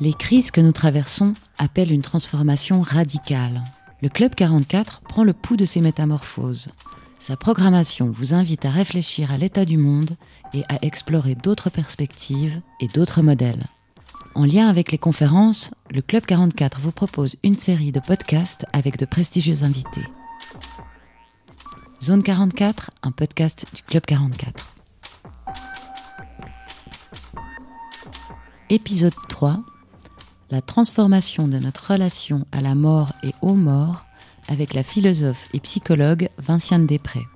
Les crises que nous traversons appellent une transformation radicale. Le Club 44 prend le pouls de ces métamorphoses. Sa programmation vous invite à réfléchir à l'état du monde et à explorer d'autres perspectives et d'autres modèles. En lien avec les conférences, le Club 44 vous propose une série de podcasts avec de prestigieux invités. Zone 44, un podcast du Club 44. Épisode 3 La transformation de notre relation à la mort et aux morts avec la philosophe et psychologue Vinciane Després.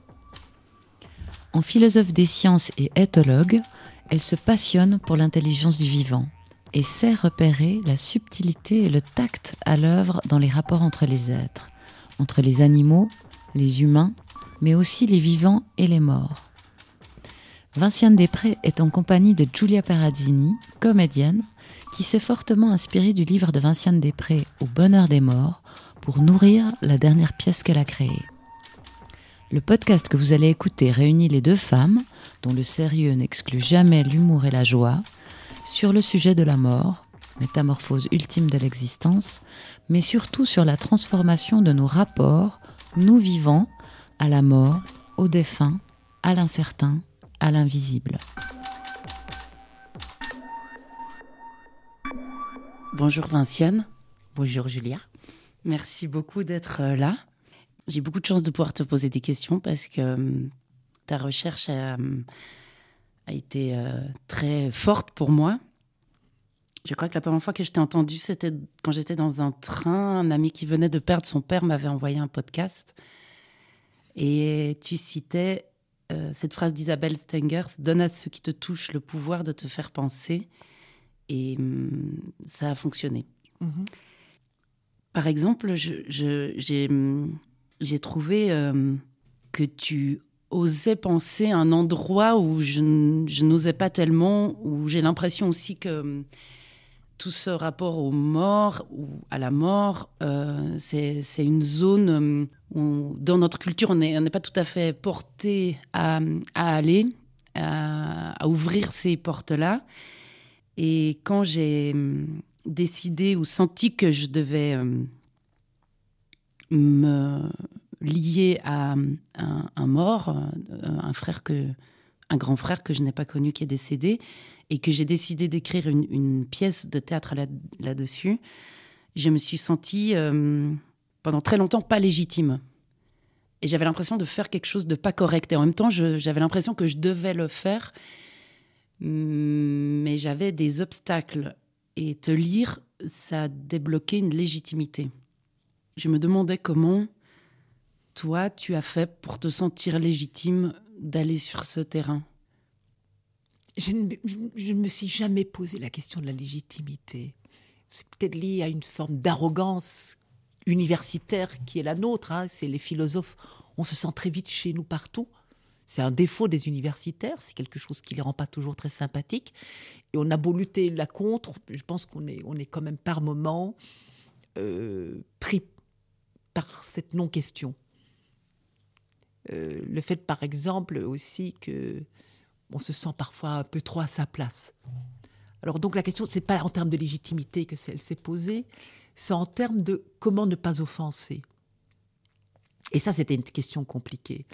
En philosophe des sciences et éthologue, elle se passionne pour l'intelligence du vivant et sait repérer la subtilité et le tact à l'œuvre dans les rapports entre les êtres, entre les animaux, les humains, mais aussi les vivants et les morts. Vinciane Després est en compagnie de Giulia Parazzini, comédienne, qui s'est fortement inspirée du livre de Vinciane Després Au bonheur des morts pour nourrir la dernière pièce qu'elle a créée. Le podcast que vous allez écouter réunit les deux femmes, dont le sérieux n'exclut jamais l'humour et la joie, sur le sujet de la mort, métamorphose ultime de l'existence, mais surtout sur la transformation de nos rapports, nous vivants, à la mort, au défunt, à l'incertain, à l'invisible. Bonjour Vinciane. Bonjour Julia. Merci beaucoup d'être euh, là. J'ai beaucoup de chance de pouvoir te poser des questions parce que euh, ta recherche a, a été euh, très forte pour moi. Je crois que la première fois que je t'ai entendu, c'était quand j'étais dans un train. Un ami qui venait de perdre son père m'avait envoyé un podcast. Et tu citais euh, cette phrase d'Isabelle Stengers Donne à ceux qui te touchent le pouvoir de te faire penser. Et hum, ça a fonctionné. Mhm. Par exemple, j'ai hum, trouvé euh, que tu osais penser à un endroit où je, n'osais pas tellement, où j'ai l'impression aussi que hum, tout ce rapport aux morts ou à la mort, euh, c'est une zone hum, où, dans notre culture, on n'est pas tout à fait porté à, aller, à, ouvrir ces portes-là. Et quand j'ai hum, décidé ou senti que je devais me lié à un, mort, euh, un frère que, un grand frère que je n'ai pas connu qui est décédé, et que j'ai décidé d'écrire une, pièce de théâtre là-dessus, je me suis sentie pendant très longtemps pas légitime. Et j'avais l'impression de faire quelque chose de pas correct. Et en même temps, j'avais l'impression que je devais le faire, mais j'avais des obstacles. Et te lire, ça a débloqué une légitimité. Je me demandais comment toi, tu as fait pour te sentir légitime d'aller sur ce terrain je ne, me suis jamais posé la question de la légitimité. C'est peut-être lié à une forme d'arrogance universitaire qui est la nôtre. Hein. C'est les philosophes, on se sent très vite chez nous partout. C'est un défaut des universitaires, c'est quelque chose qui les rend pas toujours très sympathiques. Et on a beau lutter là contre, je pense qu'on est, on est quand même par moment euh, pris par cette non-question. Euh, le fait, par exemple, aussi que on se sent parfois un peu trop à sa place. Alors donc la question, c'est pas en termes de légitimité que elle s'est posée, c'est en termes de comment ne pas offenser. Et ça, c'était une question compliquée.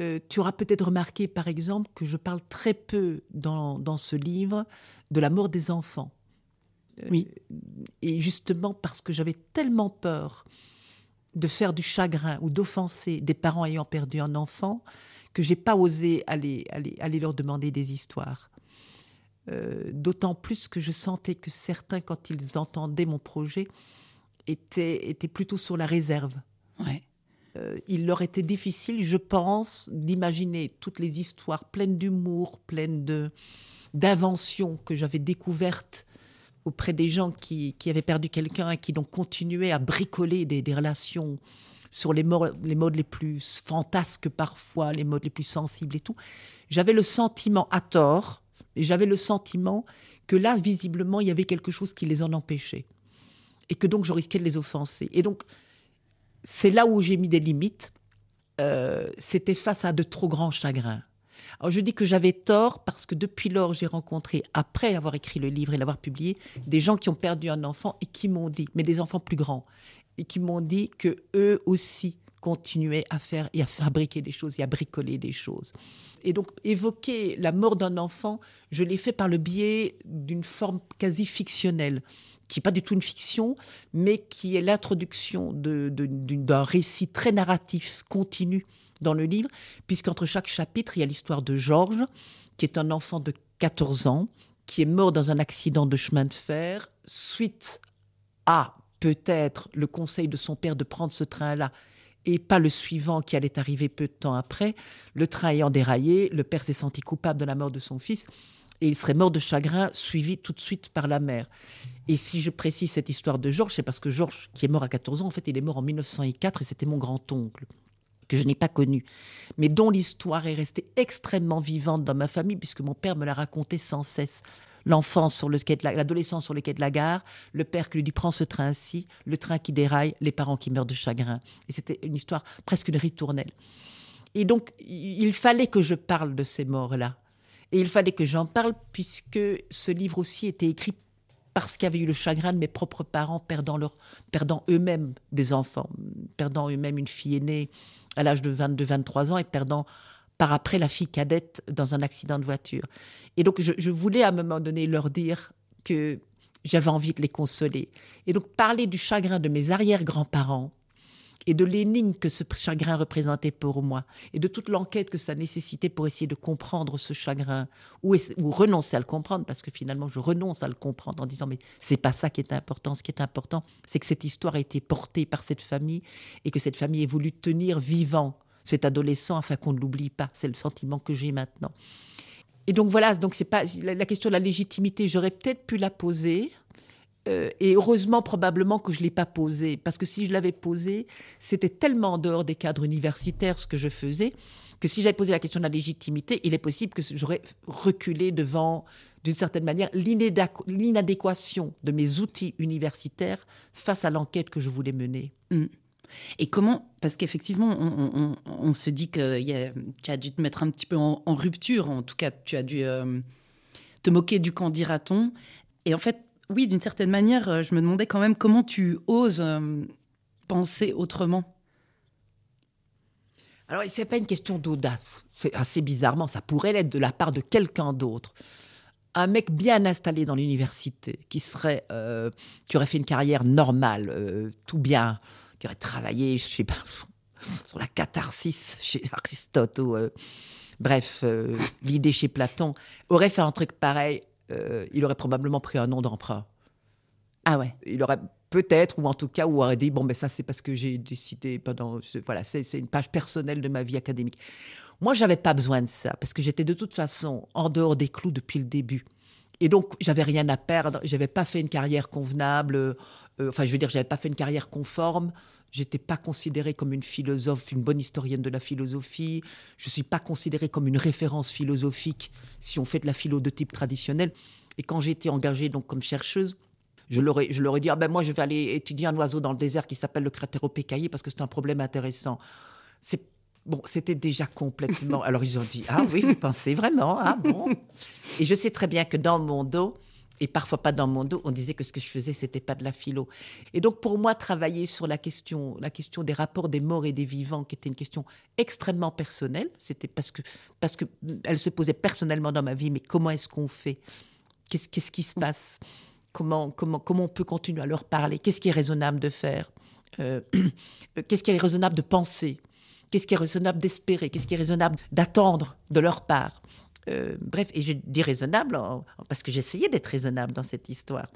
Euh, tu auras peut-être remarqué, par exemple, que je parle très peu dans, dans ce livre de la mort des enfants. Euh, oui. et justement parce que j'avais tellement peur de faire du chagrin ou d'offenser des parents ayant perdu un enfant que j'ai pas osé aller, aller, aller leur demander des histoires. Euh, d'autant plus que je sentais que certains, quand ils entendaient mon projet, étaient, étaient plutôt sur la réserve. Ouais. Euh, il leur était difficile, je pense, d'imaginer toutes les histoires pleines d'humour, pleines d'inventions que j'avais découvertes auprès des gens qui, avaient perdu quelqu'un et qui donc continuaient à bricoler des, des relations sur les, les modes les plus fantasques parfois, les modes les plus sensibles et tout. J'avais le sentiment, à tort, et j'avais le sentiment que là, visiblement, il y avait quelque chose qui les en empêchait. Et que donc, je risquais de les offenser. Et donc, c'est là où j'ai mis des limites. Euh, c'était face à de trop grands chagrins. Alors je dis que j'avais tort parce que depuis lors, j'ai rencontré, après avoir écrit le livre et l'avoir publié, des gens qui ont perdu un enfant et qui m'ont dit, mais des enfants plus grands, et qui m'ont dit que eux aussi continuaient à faire et à fabriquer des choses et à bricoler des choses. Et donc évoquer la mort d'un enfant, je l'ai fait par le biais d'une forme quasi fictionnelle qui n'est pas du tout une fiction, mais qui est l'introduction d'un récit très narratif continu dans le livre, puisqu'entre chaque chapitre, il y a l'histoire de Georges, qui est un enfant de 14 ans, qui est mort dans un accident de chemin de fer, suite à peut-être le conseil de son père de prendre ce train-là et pas le suivant qui allait arriver peu de temps après. Le train ayant déraillé, le père s'est senti coupable de la mort de son fils et il serait mort de chagrin, suivi tout de suite par la mère. Et si je précise cette histoire de Georges, c'est parce que Georges, qui est mort à 14 ans, en fait, il est mort en 1904 et c'était mon grand-oncle que je n'ai pas connu, mais dont l'histoire est restée extrêmement vivante dans ma famille, puisque mon père me l'a raconté sans cesse. L'enfance sur le quai de l'adolescence sur le quai de la gare, le père qui lui dit prends ce train-ci, le train qui déraille, les parents qui meurent de chagrin. Et c'était une histoire presque une ritournelle. Et donc, il fallait que je parle de ces morts-là. Et il fallait que j'en parle puisque ce livre aussi était écrit parce qu'il y avait eu le chagrin de mes propres parents perdant, perdant eux-mêmes des enfants, perdant eux-mêmes une fille aînée à l'âge de 22-23 ans et perdant par après la fille cadette dans un accident de voiture. Et donc je, je voulais à un moment donné leur dire que j'avais envie de les consoler. Et donc parler du chagrin de mes arrière-grands-parents, et de l'énigme que ce chagrin représentait pour moi, et de toute l'enquête que ça nécessitait pour essayer de comprendre ce chagrin, ou, renoncer à le comprendre, parce que finalement je renonce à le comprendre en disant mais c'est pas ça qui est important. Ce qui est important, c'est que cette histoire a été portée par cette famille et que cette famille ait voulu tenir vivant cet adolescent afin qu'on ne l'oublie pas. C'est le sentiment que j'ai maintenant. Et donc voilà, donc c'est pas la question de la légitimité. J'aurais peut-être pu la poser euh, et heureusement, probablement que je ne l'ai pas posé, parce que si je l'avais posé, c'était tellement en dehors des cadres universitaires ce que je faisais, que si j'avais posé la question de la légitimité, il est possible que j'aurais reculé devant, d'une certaine manière, l'inadéquation de mes outils universitaires face à l'enquête que je voulais mener. Mmh. Et comment Parce qu'effectivement, on, se dit que tu as dû te mettre un petit peu en, rupture, en tout cas, tu as dû euh, te moquer du camp, dira-t-on. Et en fait, oui, d'une certaine manière, euh, je me demandais quand même comment tu oses euh, penser autrement. Alors, ce n'est pas une question d'audace. C'est assez bizarrement, ça pourrait l'être de la part de quelqu'un d'autre. Un mec bien installé dans l'université, qui serait, euh, qui aurait fait une carrière normale, tout bien, qui aurait travaillé, je sais pas, sur la catharsis chez Aristote ou, bref, l'idée chez Platon, aurait fait un truc pareil euh, il aurait probablement pris un nom d'emprunt. Ah ouais. Il aurait peut-être, ou en tout cas, ou aurait dit bon, mais ça c'est parce que j'ai décidé pendant, voilà, c'est une page personnelle de ma vie académique. Moi, j'avais pas besoin de ça parce que j'étais de toute façon en dehors des clous depuis le début. Et donc, j'avais rien à perdre. J'avais pas fait une carrière convenable. Euh, enfin, je veux dire, j'avais pas fait une carrière conforme. J'étais pas considérée comme une philosophe, une bonne historienne de la philosophie. Je suis pas considérée comme une référence philosophique si on fait de la philo de type traditionnel. Et quand j'ai été engagée donc comme chercheuse, je leur ai, je leur ai dit ah ben moi je vais aller étudier un oiseau dans le désert qui s'appelle le cratéropécaillé parce que c'est un problème intéressant. C'est Bon, c'était déjà complètement. Alors ils ont dit Ah oui, vous pensez vraiment Ah bon? Et je sais très bien que dans mon dos, et parfois pas dans mon dos, on disait que ce que je faisais, c'était pas de la philo. Et donc pour moi, travailler sur la question, la question des rapports des morts et des vivants, qui était une question extrêmement personnelle, c'était parce que, parce que elle se posait personnellement dans ma vie, mais comment est-ce qu'on fait? Qu'est-ce qu'est-ce qui se passe? Comment, comment, comment on peut continuer à leur parler? Qu'est-ce qui est raisonnable de faire? Euh, Qu'est-ce qui est raisonnable de penser? Qu'est-ce qui est raisonnable d'espérer? Qu'est-ce qui est raisonnable d'attendre de leur part? Euh, Bref, et je dis raisonnable parce que j'essayais d'être raisonnable dans cette histoire.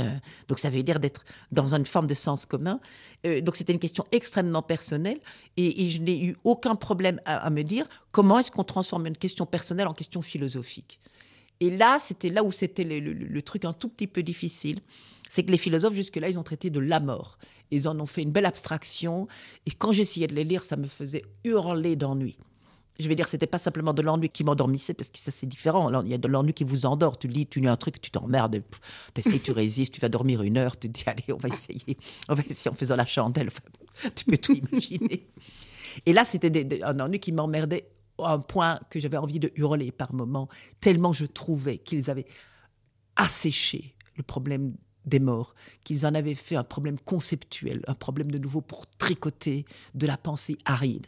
Euh, donc ça veut dire d'être dans une forme de sens commun. Euh, donc c'était une question extrêmement personnelle et, je n'ai eu aucun problème à, me dire comment est-ce qu'on transforme une question personnelle en question philosophique. Et là, c'était là où c'était le, truc un tout petit peu difficile c'est que les philosophes, jusque-là, ils ont traité de la mort. Ils en ont fait une belle abstraction. Et quand j'essayais de les lire, ça me faisait hurler d'ennui. Je vais dire, c'était pas simplement de l'ennui qui m'endormissait, parce que ça, c'est différent. Il y a de l'ennui qui vous endort. Tu lis, tu lis un truc, tu t'emmerdes, tu tu résistes, tu vas dormir une heure, tu te dis, allez, on va essayer. On va essayer en faisant la chandelle. tu peux tout imaginer. Et là, c'était un ennui qui m'emmerdait un point que j'avais envie de hurler par moment, tellement je trouvais qu'ils avaient asséché le problème des morts, qu'ils en avaient fait un problème conceptuel, un problème de nouveau pour tricoter de la pensée aride.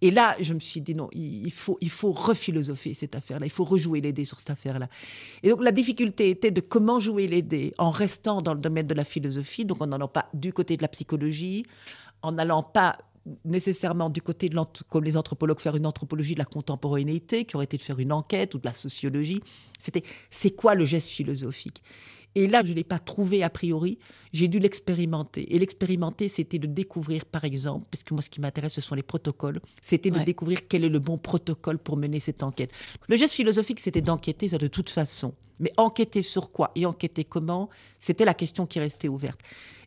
Et là, je me suis dit non, il faut, il faut rephilosopher cette affaire-là, il faut rejouer les dés sur cette affaire-là. Et donc la difficulté était de comment jouer les dés en restant dans le domaine de la philosophie, donc en n'allant pas du côté de la psychologie, en n'allant pas nécessairement du côté de comme les anthropologues faire une anthropologie de la contemporanéité qui aurait été de faire une enquête ou de la sociologie. C'était c'est quoi le geste philosophique? Et là je ne l'ai pas trouvé a priori. J'ai dû l'expérimenter. Et l'expérimenter c'était de découvrir par exemple parce que moi ce qui m'intéresse ce sont les protocoles c'était de découvrir quel est le bon protocole pour mener cette enquête. Le geste philosophique c'était d'enquêter ça de toute façon. Mais enquêter sur quoi et enquêter comment c'était la question qui restait ouverte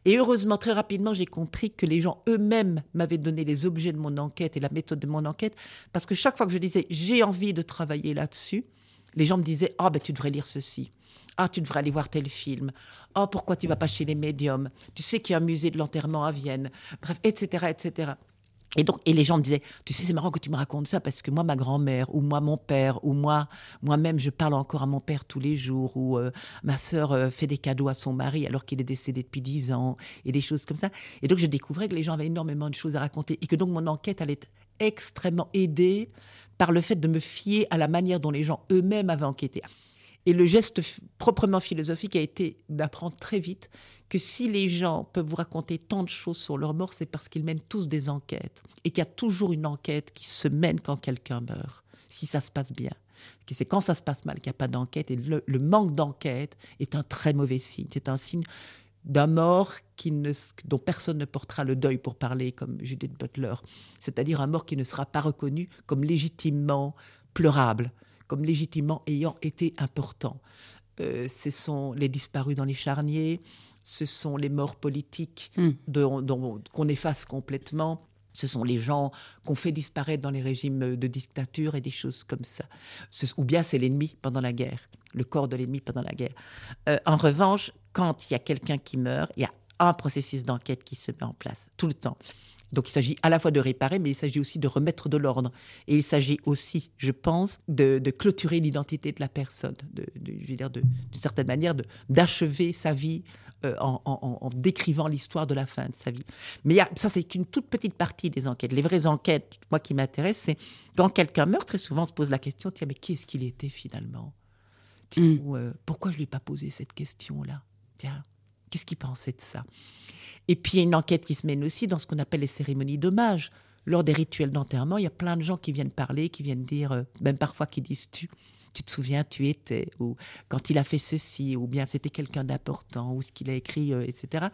et heureusement, très rapidement, j'ai compris que les gens eux-mêmes m'avaient donné les objets de mon enquête et la méthode de mon enquête, parce que chaque fois que je disais j'ai envie de travailler là-dessus, les gens me disaient ah ben tu devrais lire ceci. Ah, tu devrais aller voir tel film. Oh, pourquoi tu vas pas chez les médiums? Tu sais qu'il y a un musée de l'enterrement à Vienne. Bref, etc., etc. Et donc, et les gens me disaient, tu sais, c'est marrant que tu me racontes ça parce que moi, ma grand-mère, ou moi, mon père, ou moi, moi-même, je parle encore à mon père tous les jours, ou euh, ma sœur euh, fait des cadeaux à son mari alors qu'il est décédé depuis dix ans, et des choses comme ça. Et donc, je découvrais que les gens avaient énormément de choses à raconter et que donc mon enquête allait être extrêmement aidée par le fait de me fier à la manière dont les gens eux-mêmes avaient enquêté. Et le geste proprement philosophique a été d'apprendre très vite que si les gens peuvent vous raconter tant de choses sur leur mort, c'est parce qu'ils mènent tous des enquêtes et qu'il y a toujours une enquête qui se mène quand quelqu'un meurt, si ça se passe bien. C'est quand ça se passe mal qu'il n'y a pas d'enquête et le, manque d'enquête est un très mauvais signe. C'est un signe d'un mort qui ne, dont personne ne portera le deuil pour parler, comme Judith Butler, c'est-à-dire un mort qui ne sera pas reconnu comme légitimement pleurable comme légitimement ayant été important. Euh, ce sont les disparus dans les charniers, ce sont les morts politiques hmm. qu'on efface complètement. Ce sont les gens qu'on fait disparaître dans les régimes de dictature et des choses comme ça. ou bien c'est l'ennemi pendant la guerre, le corps de l'ennemi pendant la guerre. Euh, en revanche, quand il y a quelqu'un qui meurt, il y a un processus d'enquête qui se met en place tout le temps. Donc il s'agit à la fois de réparer, mais il s'agit aussi de remettre de l'ordre. Et il s'agit aussi, je pense, de, clôturer l'identité de la personne, de, je veux dire, d'une certaine manière, d'achever sa vie euh, en, décrivant l'histoire de la fin de sa vie. Mais ça, c'est qu'une toute petite partie des enquêtes. Les vraies enquêtes, moi, qui m'intéressent, c'est quand quelqu'un meurt, très souvent, on se pose la question, tiens, mais qui est-ce qu'il était finalement? Mm. euh, Pourquoi je ne lui ai pas posé cette question-là? Tiens, qu'est-ce qu'il pensait de ça? Et puis, il y a une enquête qui se mène aussi dans ce qu'on appelle les cérémonies d'hommage. Lors des rituels d'enterrement, il y a plein de gens qui viennent parler, qui viennent dire, euh, même parfois qui disent tu. Tu te souviens, tu étais, ou quand il a fait ceci, ou bien c'était quelqu'un d'important, ou ce qu'il a écrit, euh, etc.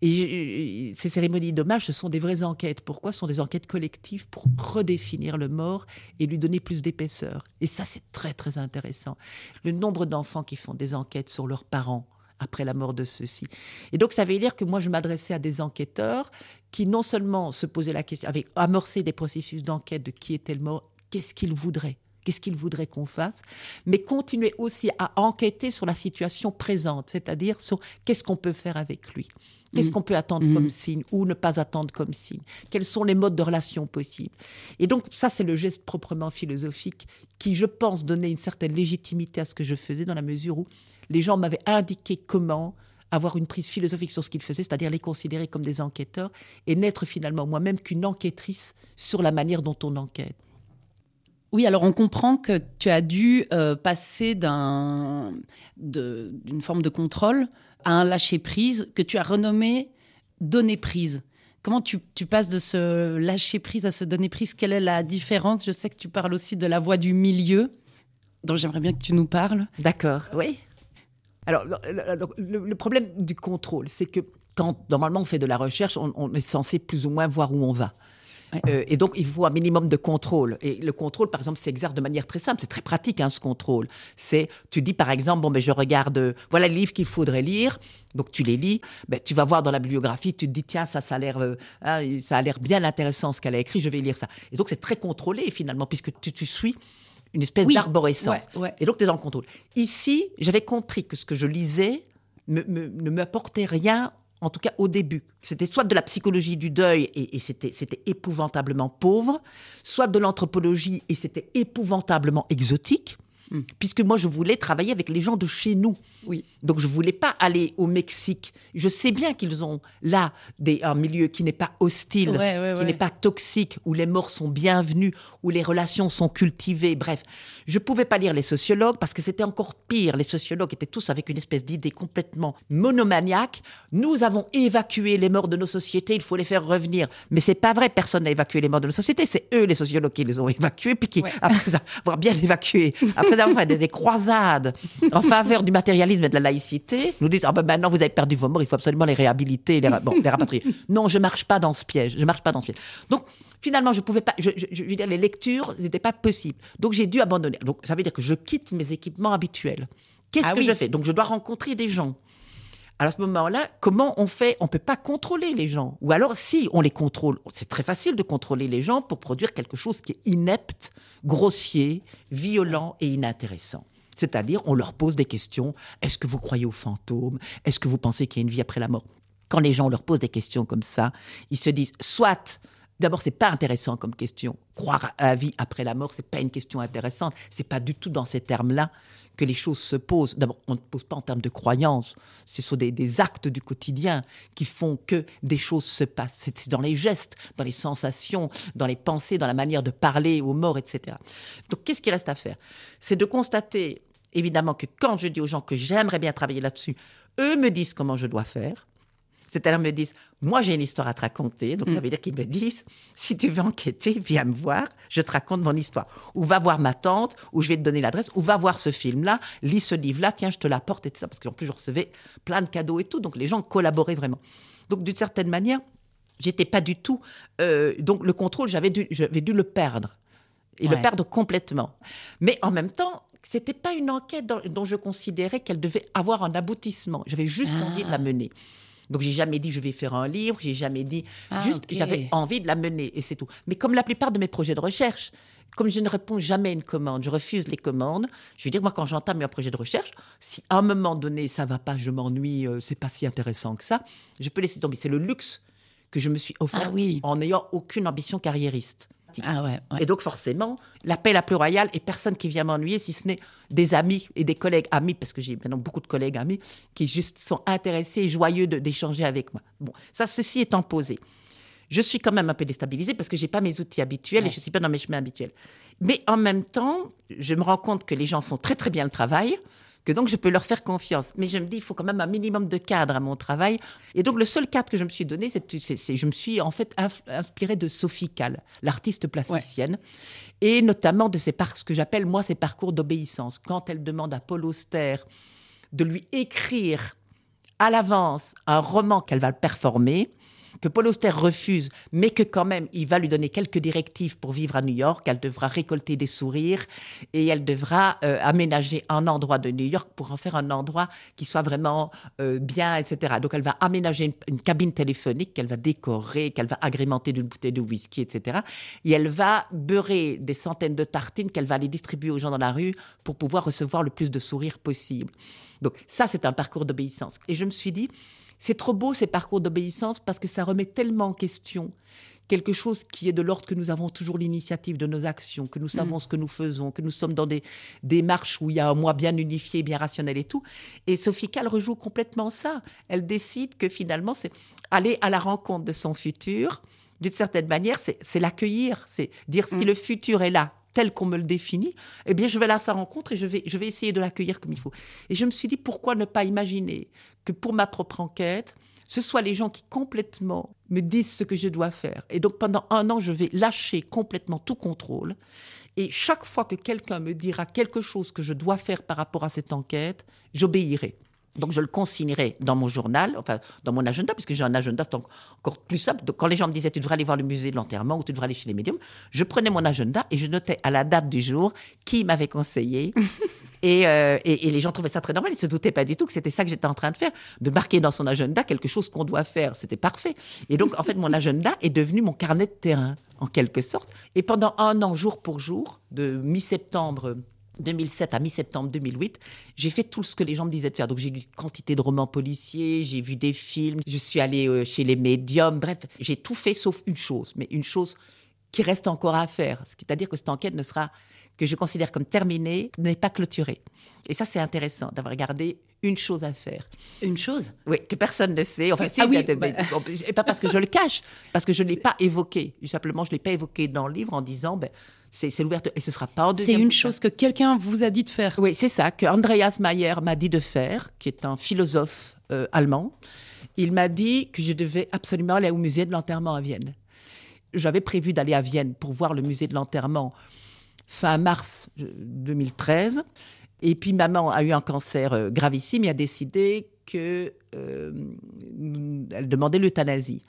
Et ces cérémonies d'hommage, ce sont des vraies enquêtes. Pourquoi? Ce sont des enquêtes collectives pour redéfinir le mort et lui donner plus d'épaisseur. Et ça, c'est très, très intéressant. Le nombre d'enfants qui font des enquêtes sur leurs parents, après la mort de ceux-ci. Et donc, ça veut dire que moi, je m'adressais à des enquêteurs qui non seulement se posaient la question, avaient amorcé des processus d'enquête de qui était le mort, qu'est-ce qu'ils voudraient qu'est-ce qu'ils voudraient qu'on fasse, mais continuer aussi à enquêter sur la situation présente, c'est-à-dire sur qu'est-ce qu'on peut faire avec lui. Qu'est-ce mm. qu'on peut attendre comme mm. signe ou ne pas attendre comme signe? Quels sont les modes de relation possibles? Et donc ça, c'est le geste proprement philosophique qui, je pense, donnait une certaine légitimité à ce que je faisais dans la mesure où les gens m'avaient indiqué comment avoir une prise philosophique sur ce qu'ils faisaient, c'est-à-dire les considérer comme des enquêteurs et n'être finalement moi-même qu'une enquêtrice sur la manière dont on enquête. Oui, alors on comprend que tu as dû euh, passer d'une forme de contrôle à un lâcher-prise que tu as renommé donner prise. Comment tu, passes de ce lâcher-prise à ce donner prise Quelle est la différence? Je sais que tu parles aussi de la voie du milieu, dont j'aimerais bien que tu nous parles. D'accord, oui. Alors, le, problème du contrôle, c'est que quand normalement on fait de la recherche, on est censé plus ou moins voir où on va. Euh, et donc, il faut un minimum de contrôle. Et le contrôle, par exemple, s'exerce de manière très simple. C'est très pratique, hein, ce contrôle. C'est, tu dis, par exemple, bon, ben, je regarde, euh, voilà les livres qu'il faudrait lire. Donc, tu les lis. Ben, tu vas voir dans la bibliographie, tu te dis, tiens, ça, ça a l'air, euh, hein, ça a l'air bien intéressant ce qu'elle a écrit, je vais lire ça. Et donc, c'est très contrôlé, finalement, puisque tu, tu suis une espèce d'arborescence. Et donc, tu es dans le contrôle. Ici, j'avais compris que ce que je lisais ne m'apportait rien en tout cas au début. C'était soit de la psychologie du deuil et, c'était, épouvantablement pauvre, soit de l'anthropologie et c'était épouvantablement exotique. Hmm. Puisque moi, je voulais travailler avec les gens de chez nous. Oui. Donc, je voulais pas aller au Mexique. Je sais bien qu'ils ont là des, un milieu qui n'est pas hostile, qui n'est pas toxique, où les morts sont bienvenus, où les relations sont cultivées. Bref, je pouvais pas lire les sociologues parce que c'était encore pire. Les sociologues étaient tous avec une espèce d'idée complètement monomaniaque. Nous avons évacué les morts de nos sociétés, il faut les faire revenir. Mais c'est pas vrai, personne n'a évacué les morts de nos sociétés. C'est eux, les sociologues, qui les ont évacués, puis qui, après avoir bien évacué, après avoir fait des, croisades en faveur du matérialisme et de la laïcité, nous disent ah ben maintenant vous avez perdu vos morts, il faut absolument les réhabiliter, les, bon, les rapatrier. non, je marche pas dans ce piège. Je marche pas dans ce piège. Donc finalement, je pouvais pas. Je, veux dire, les lectures n'étaient pas possibles. Donc j'ai dû abandonner. Donc ça veut dire que je quitte mes équipements habituels. Qu'est-ce ah que je fais? Donc je dois rencontrer des gens. Alors à ce moment-là, comment on fait? On ne peut pas contrôler les gens. Ou alors, si on les contrôle, c'est très facile de contrôler les gens pour produire quelque chose qui est inepte, grossier, violent et inintéressant. C'est-à-dire, on leur pose des questions. Est-ce que vous croyez aux fantômes? Est-ce que vous pensez qu'il y a une vie après la mort? Quand les gens leur posent des questions comme ça, ils se disent soit D'abord, c'est pas intéressant comme question. Croire à la vie après la mort, c'est pas une question intéressante. C'est pas du tout dans ces termes-là que les choses se posent. D'abord, on ne pose pas en termes de croyances. Ce sont des, actes du quotidien qui font que des choses se passent. C'est dans les gestes, dans les sensations, dans les pensées, dans la manière de parler aux morts, etc. Donc, qu'est-ce qui reste à faire? C'est de constater, évidemment, que quand je dis aux gens que j'aimerais bien travailler là-dessus, eux me disent comment je dois faire. C'est-à-dire me disent, moi j'ai une histoire à te raconter, donc ça mm. veut dire qu'ils me disent, si tu veux enquêter, viens me voir, je te raconte mon histoire. Ou va voir ma tante, ou je vais te donner l'adresse, ou va voir ce film-là, lis ce livre-là, tiens, je te l'apporte, et tout ça. Parce qu'en plus, je recevais plein de cadeaux et tout, donc les gens collaboraient vraiment. Donc d'une certaine manière, j'étais pas du tout... Euh, donc le contrôle, j'avais dû, dû le perdre. Et le perdre complètement. Mais en même temps, c'était pas une enquête dont, je considérais qu'elle devait avoir un aboutissement. J'avais juste envie de la ah. mener. Donc j'ai jamais dit je vais faire un livre, j'ai jamais dit ah, juste j'avais envie de la mener et c'est tout. Mais comme la plupart de mes projets de recherche, comme je ne réponds jamais à une commande, je refuse les commandes. Je veux dire moi quand j'entame un projet de recherche, si à un moment donné ça va pas, je m'ennuie, euh, c'est pas si intéressant que ça, je peux laisser tomber. C'est le luxe que je me suis offert ah en n'ayant aucune ambition carriériste. Ah ouais, Et donc forcément, l'appel à plus royal et personne qui vient m'ennuyer, si ce n'est des amis et des collègues amis, parce que j'ai maintenant beaucoup de collègues amis qui juste sont intéressés et joyeux d'échanger avec moi. Bon, ça, ceci étant posé. Je suis quand même un peu déstabilisée parce que j'ai pas mes outils habituels et je suis pas dans mes chemins habituels. Mais en même temps, je me rends compte que les gens font très très bien le travail que donc je peux leur faire confiance. Mais je me dis, il faut quand même un minimum de cadre à mon travail. Et donc le seul cadre que je me suis donné, c'est que je me suis en fait inspirée de Sophie Kahl, l'artiste plasticienne, et notamment de ces ce que j'appelle moi ces parcours d'obéissance. Quand elle demande à Paul Auster de lui écrire à l'avance un roman qu'elle va performer, que Paul Auster refuse, mais que quand même il va lui donner quelques directives pour vivre à New York. Elle devra récolter des sourires et elle devra euh, aménager un endroit de New York pour en faire un endroit qui soit vraiment euh, bien, etc. Donc elle va aménager une, cabine téléphonique qu'elle va décorer, qu'elle va agrémenter d'une bouteille de whisky, etc. Et elle va beurrer des centaines de tartines qu'elle va aller distribuer aux gens dans la rue pour pouvoir recevoir le plus de sourires possible. Donc ça, c'est un parcours d'obéissance. Et je me suis dit, c'est trop beau ces parcours d'obéissance parce que ça remet tellement en question quelque chose qui est de l'ordre que nous avons toujours l'initiative de nos actions, que nous mm. savons ce que nous faisons, que nous sommes dans des démarches où il y a un moi bien unifié, bien rationnel et tout. Et Sophie Kahl rejoue complètement ça. Elle décide que finalement, c'est aller à la rencontre de son futur. D'une certaine manière, c'est l'accueillir, c'est dire si mm. le futur est là, tel qu'on me le définit, eh bien, je vais là à sa rencontre et je vais, je vais essayer de l'accueillir comme il faut. Et je me suis dit, pourquoi ne pas imaginer que pour ma propre enquête, ce soit les gens qui complètement me disent ce que je dois faire. Et donc, pendant un an, je vais lâcher complètement tout contrôle. Et chaque fois que quelqu'un me dira quelque chose que je dois faire par rapport à cette enquête, j'obéirai. Donc je le consignerai dans mon journal, enfin dans mon agenda, puisque j'ai un agenda encore plus simple. Donc, quand les gens me disaient tu devrais aller voir le musée de l'enterrement ou tu devrais aller chez les médiums, je prenais mon agenda et je notais à la date du jour qui m'avait conseillé. Euh, et, et, les gens trouvaient ça très normal. Ils se doutaient pas du tout que c'était ça que j'étais en train de faire, de marquer dans son agenda quelque chose qu'on doit faire. C'était parfait. Et donc en fait mon agenda est devenu mon carnet de terrain en quelque sorte. Et pendant un an, jour pour jour, de mi-septembre 2007 à mi-septembre 2008, j'ai fait tout ce que les gens me disaient de faire. Donc j'ai lu quantité de romans policiers, j'ai vu des films, je suis allée euh, chez les médiums, bref, j'ai tout fait sauf une chose, mais une chose qui reste encore à faire. C'est-à-dire que cette enquête ne sera que je considère comme terminée, n'est pas clôturée. Et ça, c'est intéressant d'avoir gardé une chose à faire. Une chose? Oui, que personne ne sait. Enfin, ah oui, bah. et pas parce que je le cache, parce que je ne l'ai pas évoqué. Simplement, je ne l'ai pas évoqué dans le livre en disant, ben, c'est l'ouverture. Et ce sera pas en deuxième. C'est une chose que quelqu'un vous a dit de faire. Oui, c'est ça, que Andreas Mayer m'a dit de faire, qui est un philosophe euh, allemand. Il m'a dit que je devais absolument aller au musée de l'enterrement à Vienne. J'avais prévu d'aller à Vienne pour voir le musée de l'enterrement fin mars 2013. Euh, et puis maman a eu un cancer euh, gravissime et a décidé qu'elle euh, demandait l'euthanasie.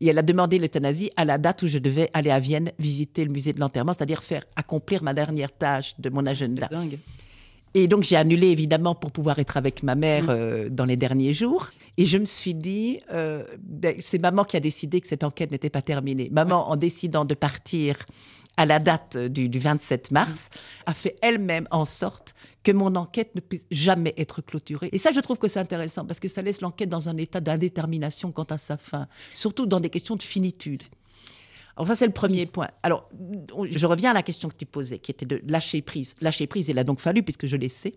Et elle a demandé l'euthanasie à la date où je devais aller à Vienne visiter le musée de l'enterrement, c'est-à-dire faire accomplir ma dernière tâche de mon agenda. Dingue. Et donc j'ai annulé évidemment pour pouvoir être avec ma mère mmh. dans les derniers jours. Et je me suis dit, ben, c'est maman qui a décidé que cette enquête n'était pas terminée. Maman, en décidant de partir à la date du, 27 mars, a fait elle-même en sorte que mon enquête ne puisse jamais être clôturée. Et ça, je trouve que c'est intéressant parce que ça laisse l'enquête dans un état d'indétermination quant à sa fin, surtout dans des questions de finitude. Alors ça, c'est le premier point. Alors, je reviens à la question que tu posais, qui était de lâcher prise. Lâcher prise, il a donc fallu, puisque je l'ai sais.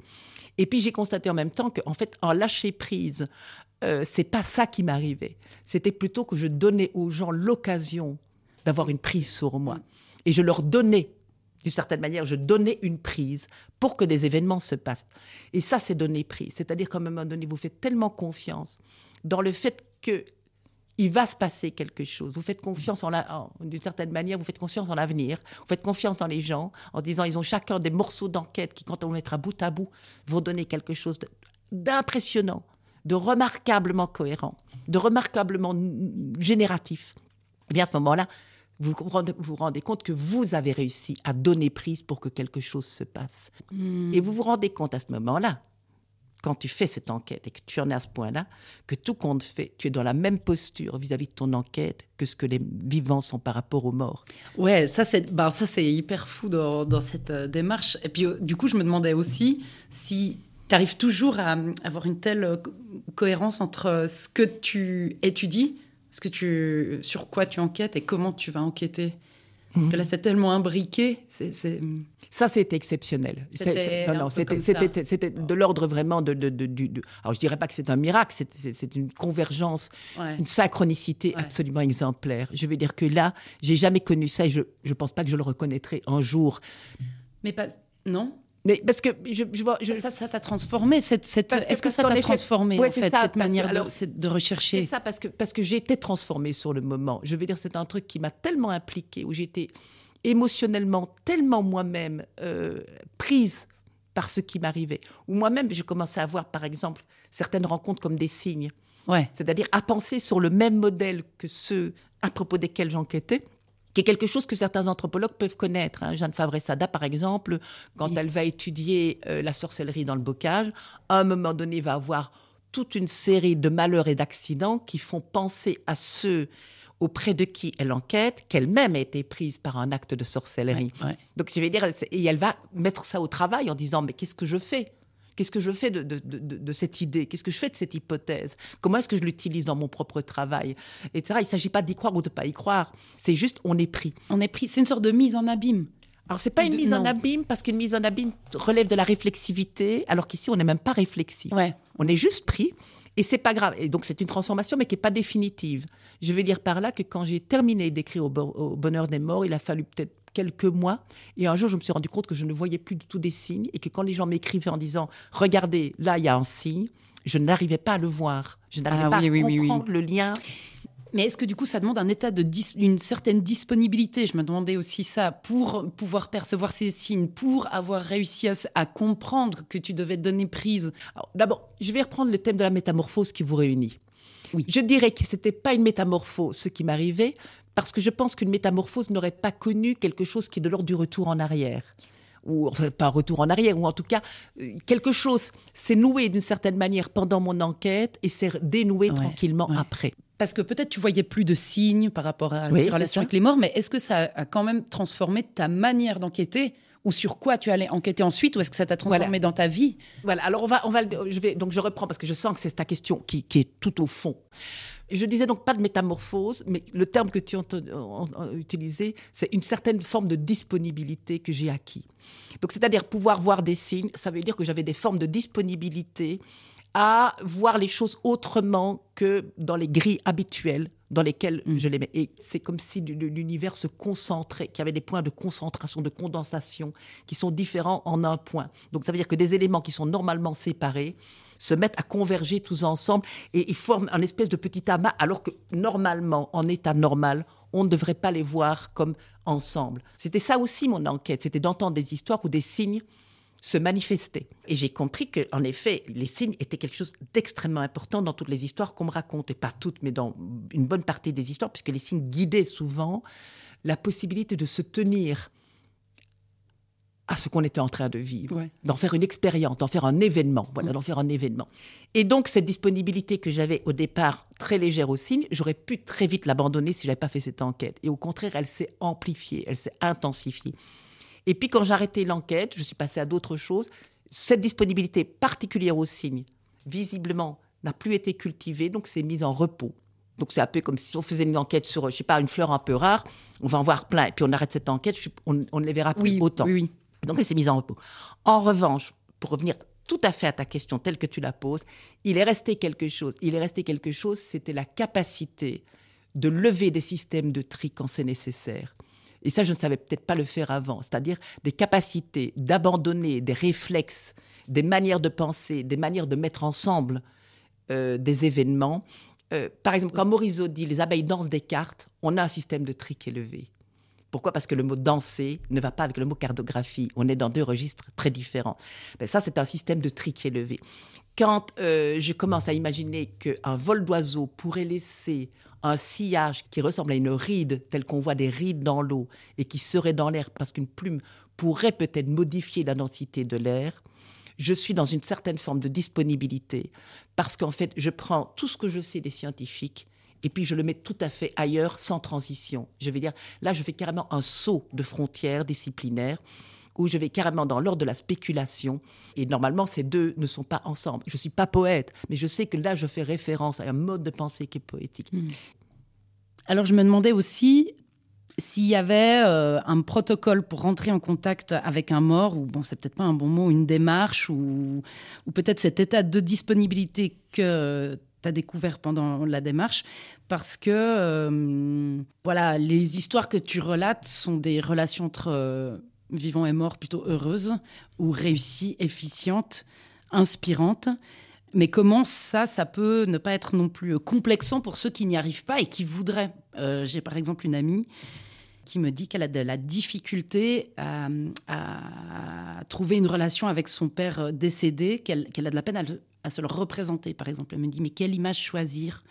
Et puis, j'ai constaté en même temps qu'en fait, en lâcher prise, euh, c'est pas ça qui m'arrivait. C'était plutôt que je donnais aux gens l'occasion d'avoir une prise sur moi. Et je leur donnais, d'une certaine manière, je donnais une prise pour que des événements se passent. Et ça, c'est donner prise. C'est-à-dire qu'à un moment donné, vous faites tellement confiance dans le fait que il va se passer quelque chose. Vous faites confiance en, d'une certaine manière, vous faites confiance en l'avenir. Vous faites confiance dans les gens en disant ils ont chacun des morceaux d'enquête qui, quand on mettra bout à bout, vont donner quelque chose d'impressionnant, de remarquablement cohérent, de remarquablement génératif. Et bien à ce moment-là, vous vous rendez compte que vous avez réussi à donner prise pour que quelque chose se passe. Hmm. Et vous vous rendez compte à ce moment-là, quand tu fais cette enquête et que tu en es à ce point-là, que tout compte fait, tu es dans la même posture vis-à-vis de ton enquête que ce que les vivants sont par rapport aux morts. Ouais, ça c'est ça c'est hyper fou dans, cette euh, démarche. Et puis euh, du coup, je me demandais aussi si tu arrives toujours à avoir une telle euh, cohérence entre ce que tu étudies ce que tu, sur quoi tu enquêtes et comment tu vas enquêter. Parce que là, c'est tellement imbriqué. C'est, Ça, c'était exceptionnel. C'était, non, de l'ordre vraiment de, de, de, Alors, je dirais pas que c'est un miracle, c'est, une convergence, une synchronicité absolument exemplaire. Je veux dire que là, j'ai jamais connu ça et je ne pense pas que je le reconnaîtrai un jour. Mais pas. Non mais parce que je, vois. Ça, ça t'a transformé. Cette, cette... Est-ce que, ça t'a transformé, en fait, cette manière de, de, rechercher C'est ça, parce que, parce que j'ai été transformée sur le moment. Je veux dire, c'est un truc qui m'a tellement impliquée, où j'étais émotionnellement tellement moi-même euh, prise par ce qui m'arrivait. Où moi-même, je commençais à voir, par exemple, certaines rencontres comme des signes. Ouais. C'est-à-dire à penser sur le même modèle que ceux à propos desquels j'enquêtais qui est quelque chose que certains anthropologues peuvent connaître. Hein. Jeanne Favre-Sada, par exemple, quand elle va étudier euh, la sorcellerie dans le bocage, à un moment donné, va avoir toute une série de malheurs et d'accidents qui font penser à ceux auprès de qui elle enquête, qu'elle-même a été prise par un acte de sorcellerie. Donc, je vais dire, et elle va mettre ça au travail en disant, mais qu'est-ce que je fais? Qu'est-ce que je fais de, cette idée? Qu'est-ce que je fais de cette hypothèse? Comment est-ce que je l'utilise dans mon propre travail? Etc. Il ne s'agit pas d'y croire ou de ne pas y croire. C'est juste, on est pris. On est pris. C'est une sorte de mise en abîme. Alors, c'est pas une mise en abîme, parce qu'une mise en abîme relève de la réflexivité, alors qu'ici, on n'est même pas réflexif. Ouais. On est juste pris. Et c'est pas grave. Et donc, c'est une transformation, mais qui n'est pas définitive. Je veux dire par là que quand j'ai terminé d'écrire au, au Bonheur des morts, il a fallu peut-être quelques mois. Et un jour, je me suis rendu compte que je ne voyais plus du tout des signes et que quand les gens m'écrivaient en disant Regardez, là, il y a un signe, je n'arrivais pas à le voir. Je n'arrivais ah pas à comprendre le lien. Mais est-ce que du coup, ça demande un état de une certaine disponibilité? Je me demandais aussi ça pour pouvoir percevoir ces signes, pour avoir réussi à, comprendre que tu devais donner prise. D'abord, je vais reprendre le thème de la métamorphose qui vous réunit. Oui. Je dirais que ce n'était pas une métamorphose ce qui m'arrivait, parce que je pense qu'une métamorphose n'aurait pas connu quelque chose qui est de l'ordre du retour en arrière. Ou enfin, pas un retour en arrière, ou en tout cas, euh, quelque chose s'est noué d'une certaine manière pendant mon enquête et s'est dénoué tranquillement après. Parce que peut-être tu voyais plus de signes par rapport à la relation avec les morts, mais est-ce que ça a quand même transformé ta manière d'enquêter ou sur quoi tu allais enquêter ensuite ou est-ce que ça t'a transformé dans ta vie? Voilà, alors on va, on va, je vais, donc je reprends parce que je sens que c'est ta question qui, qui, est tout au fond. Je disais donc pas de métamorphose, mais le terme que tu as utilisé, c'est une certaine forme de disponibilité que j'ai acquis. Donc c'est-à-dire pouvoir voir des signes, ça veut dire que j'avais des formes de disponibilité à voir les choses autrement que dans les grilles habituelles dans lesquelles mm. je les mets. Et c'est comme si l'univers se concentrait, qu'il y avait des points de concentration, de condensation qui sont différents en un point. Donc ça veut dire que des éléments qui sont normalement séparés se mettent à converger tous ensemble et, ils forment un espèce de petit amas, alors que normalement, en état normal, on ne devrait pas les voir comme ensemble. C'était ça aussi mon enquête, c'était d'entendre des histoires ou des signes se manifester. Et j'ai compris que, en effet, les signes étaient quelque chose d'extrêmement important dans toutes les histoires qu'on me raconte, et pas toutes, mais dans une bonne partie des histoires, puisque les signes guidaient souvent la possibilité de se tenir à ce qu'on était en train de vivre, d'en faire une expérience, d'en faire un événement, voilà, d'en faire un événement. Et donc cette disponibilité que j'avais au départ très légère aux signes, j'aurais pu très vite l'abandonner si j'avais pas fait cette enquête. Et au contraire, elle s'est amplifiée, elle s'est intensifiée. Et puis quand j'ai arrêté l'enquête, je suis passée à d'autres choses. Cette disponibilité particulière aux signes, visiblement, n'a plus été cultivée, donc c'est mise en repos. Donc c'est un peu comme si on faisait une enquête sur, je sais pas, une fleur un peu rare, on va en voir plein, et puis on arrête cette enquête, on, ne les verra plus autant. Oui, Donc elle s'est mise en repos. En revanche, pour revenir tout à fait à ta question telle que tu la poses, il est resté quelque chose. Il est resté quelque chose, c'était la capacité de lever des systèmes de tri quand c'est nécessaire. Et ça, je ne savais peut-être pas le faire avant. C'est-à-dire des capacités d'abandonner des réflexes, des manières de penser, des manières de mettre ensemble euh, des événements. Euh, par exemple, quand Morisot dit les abeilles dansent des cartes, on a un système de tri qui est levé. Pourquoi? Parce que le mot danser ne va pas avec le mot cartographie. On est dans deux registres très différents. Mais ça, c'est un système de tri qui est levé. Quand euh, je commence à imaginer qu'un vol d'oiseau pourrait laisser un sillage qui ressemble à une ride, telle qu'on voit des rides dans l'eau, et qui serait dans l'air parce qu'une plume pourrait peut-être modifier la densité de l'air, je suis dans une certaine forme de disponibilité, parce qu'en fait, je prends tout ce que je sais des scientifiques, et puis je le mets tout à fait ailleurs, sans transition. Je vais dire, là, je fais carrément un saut de frontières disciplinaires, où je vais carrément dans l'ordre de la spéculation. Et normalement, ces deux ne sont pas ensemble. Je ne suis pas poète, mais je sais que là, je fais référence à un mode de pensée qui est poétique. Hmm. Alors, je me demandais aussi s'il y avait euh, un protocole pour rentrer en contact avec un mort, ou bon, c'est peut-être pas un bon mot, une démarche, ou, ou peut-être cet état de disponibilité que tu as découvert pendant la démarche, parce que euh, voilà, les histoires que tu relates sont des relations entre euh, vivant et mort plutôt heureuse ou réussie, efficiente, inspirante. Mais comment ça, ça peut ne pas être non plus complexant pour ceux qui n'y arrivent pas et qui voudraient? Euh, J'ai par exemple une amie qui me dit qu'elle a de la difficulté à, trouver une relation avec son père décédé, qu'elle a de la peine à, se le représenter, par exemple. Elle me dit, mais quelle image choisir?